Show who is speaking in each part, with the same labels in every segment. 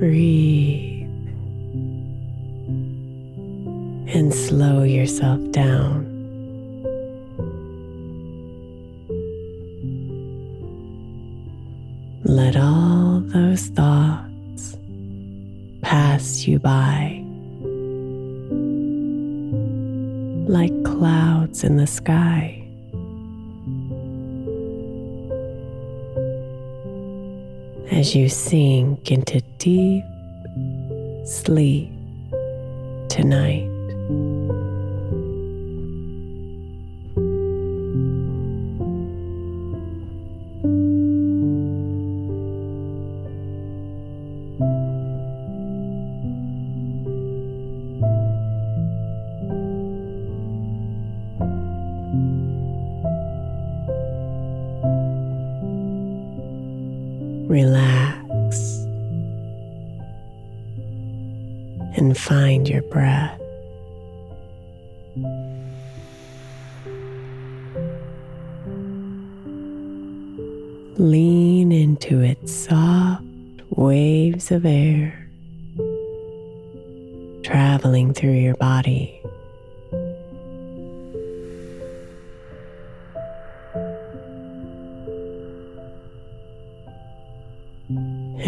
Speaker 1: Breathe and slow yourself down. Let all those thoughts pass you by like clouds in the sky. As you sink into deep sleep tonight.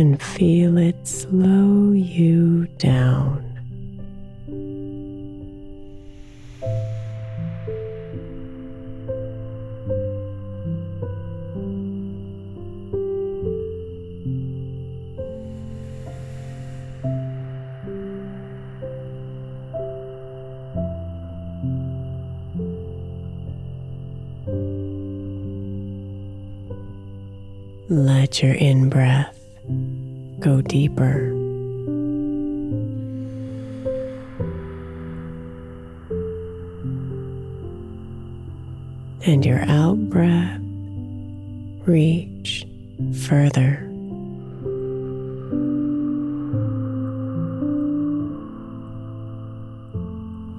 Speaker 1: And feel it slow you down.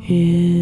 Speaker 1: In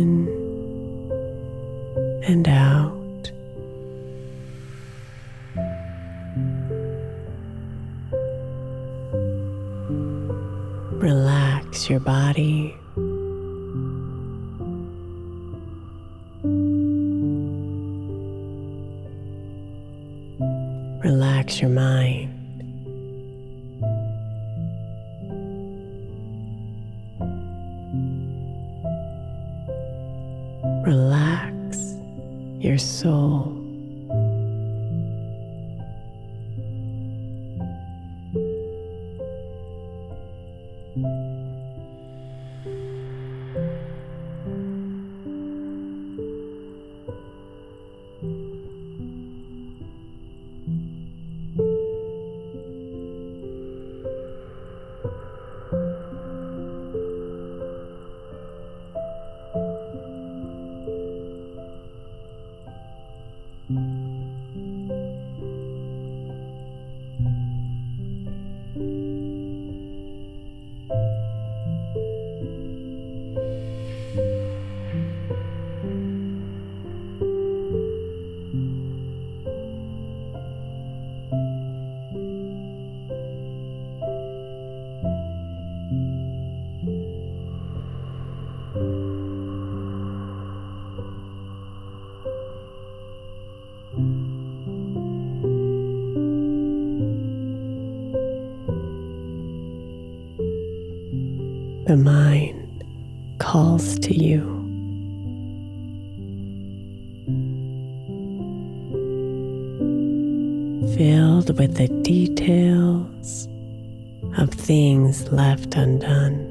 Speaker 1: The mind calls to you. Filled with the details of things left undone.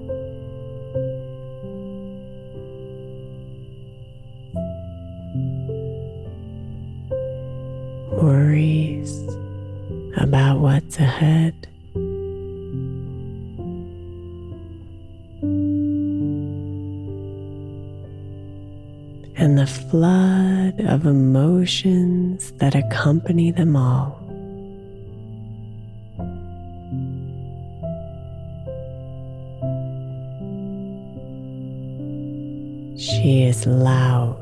Speaker 1: Emotions that accompany them all. She is loud.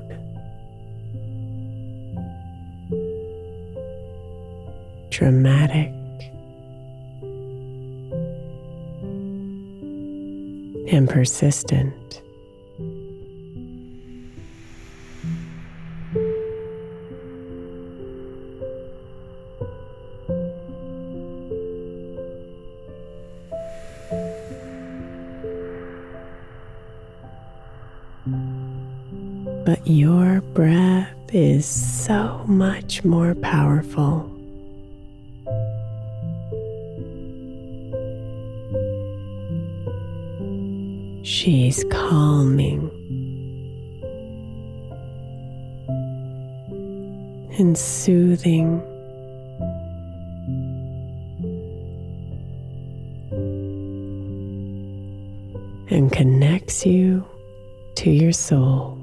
Speaker 1: Dramatic. And persistent. Much more powerful. She's calming and soothing. And connects you to your soul.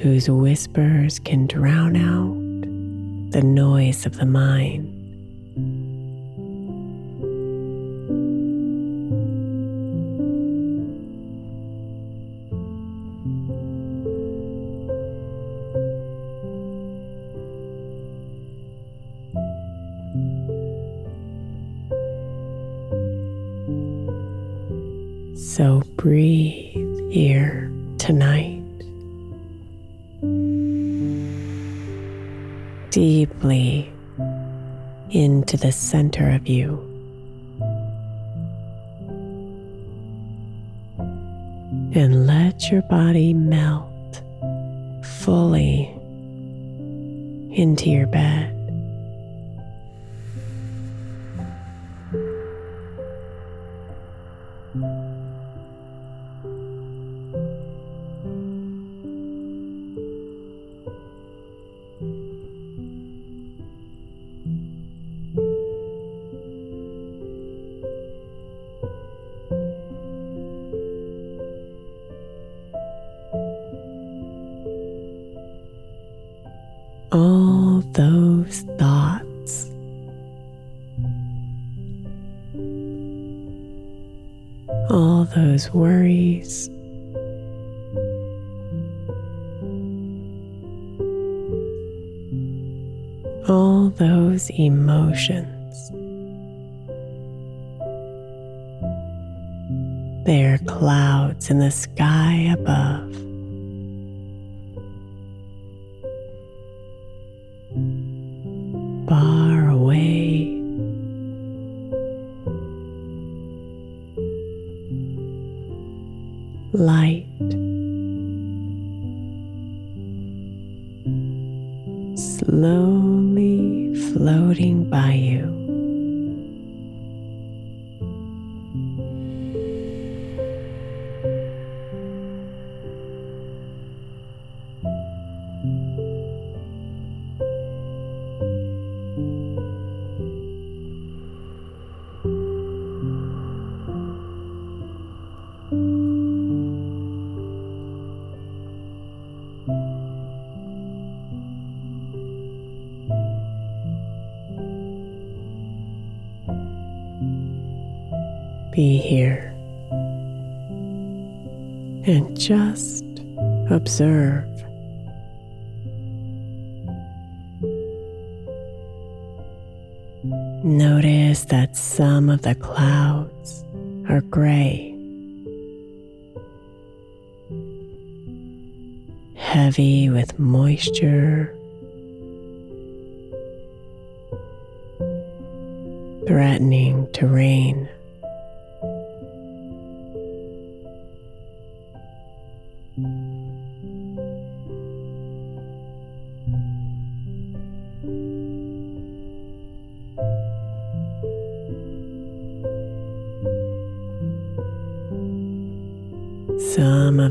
Speaker 1: Whose whispers can drown out the noise of the mind. Deeply into the center of you. And let your body melt fully into your bed. All those worries. All those emotions. They are clouds in the sky above. Be here and just observe. Notice that some of the clouds are gray, heavy with moisture threatening to rain.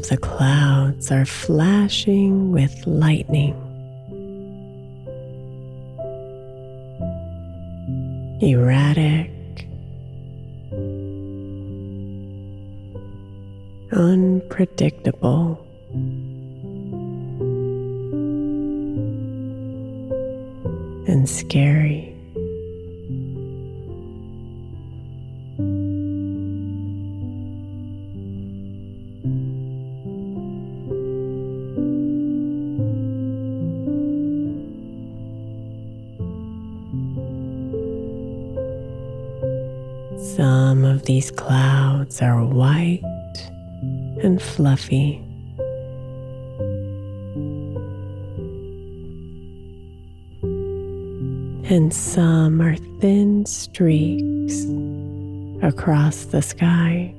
Speaker 1: The clouds are flashing with lightning. Erratic, unpredictable. And scary. Of these clouds are white and fluffy. And some are thin streaks across the sky.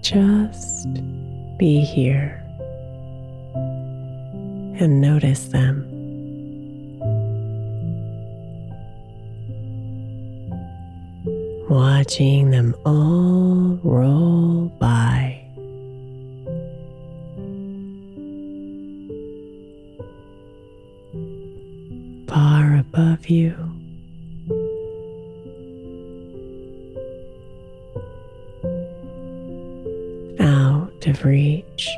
Speaker 1: Just be here and notice them. Watching them all roll by. Far above you. Out of reach.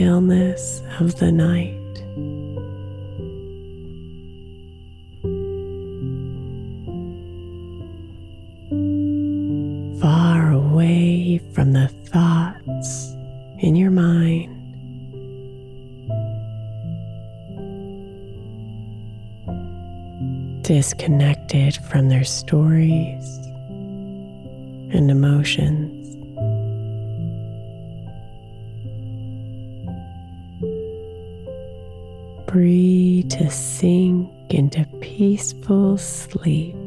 Speaker 1: Stillness of the night. Far away from the thoughts in your mind. disconnected from their stories and emotions. Breathe to sink into peaceful sleep.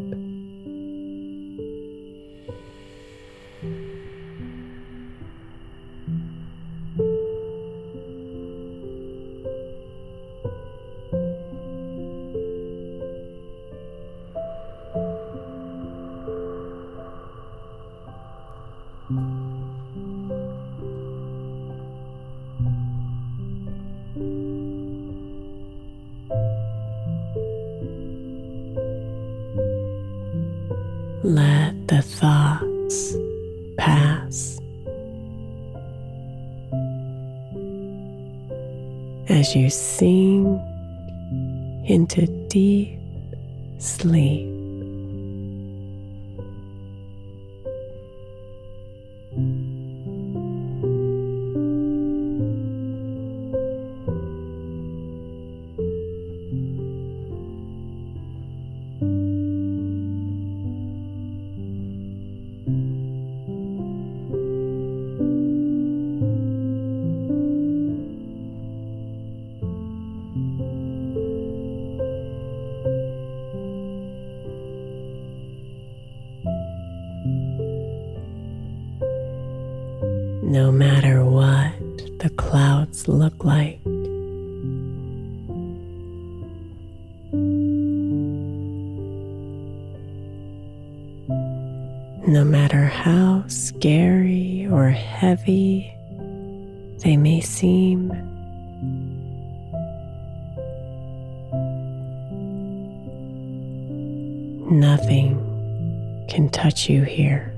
Speaker 1: As you sink into deep sleep. No matter how scary or heavy they may seem. Nothing can touch you here.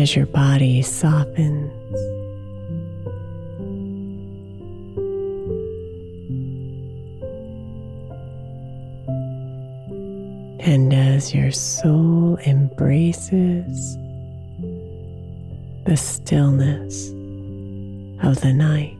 Speaker 1: As your body softens. And as your soul embraces the stillness of the night,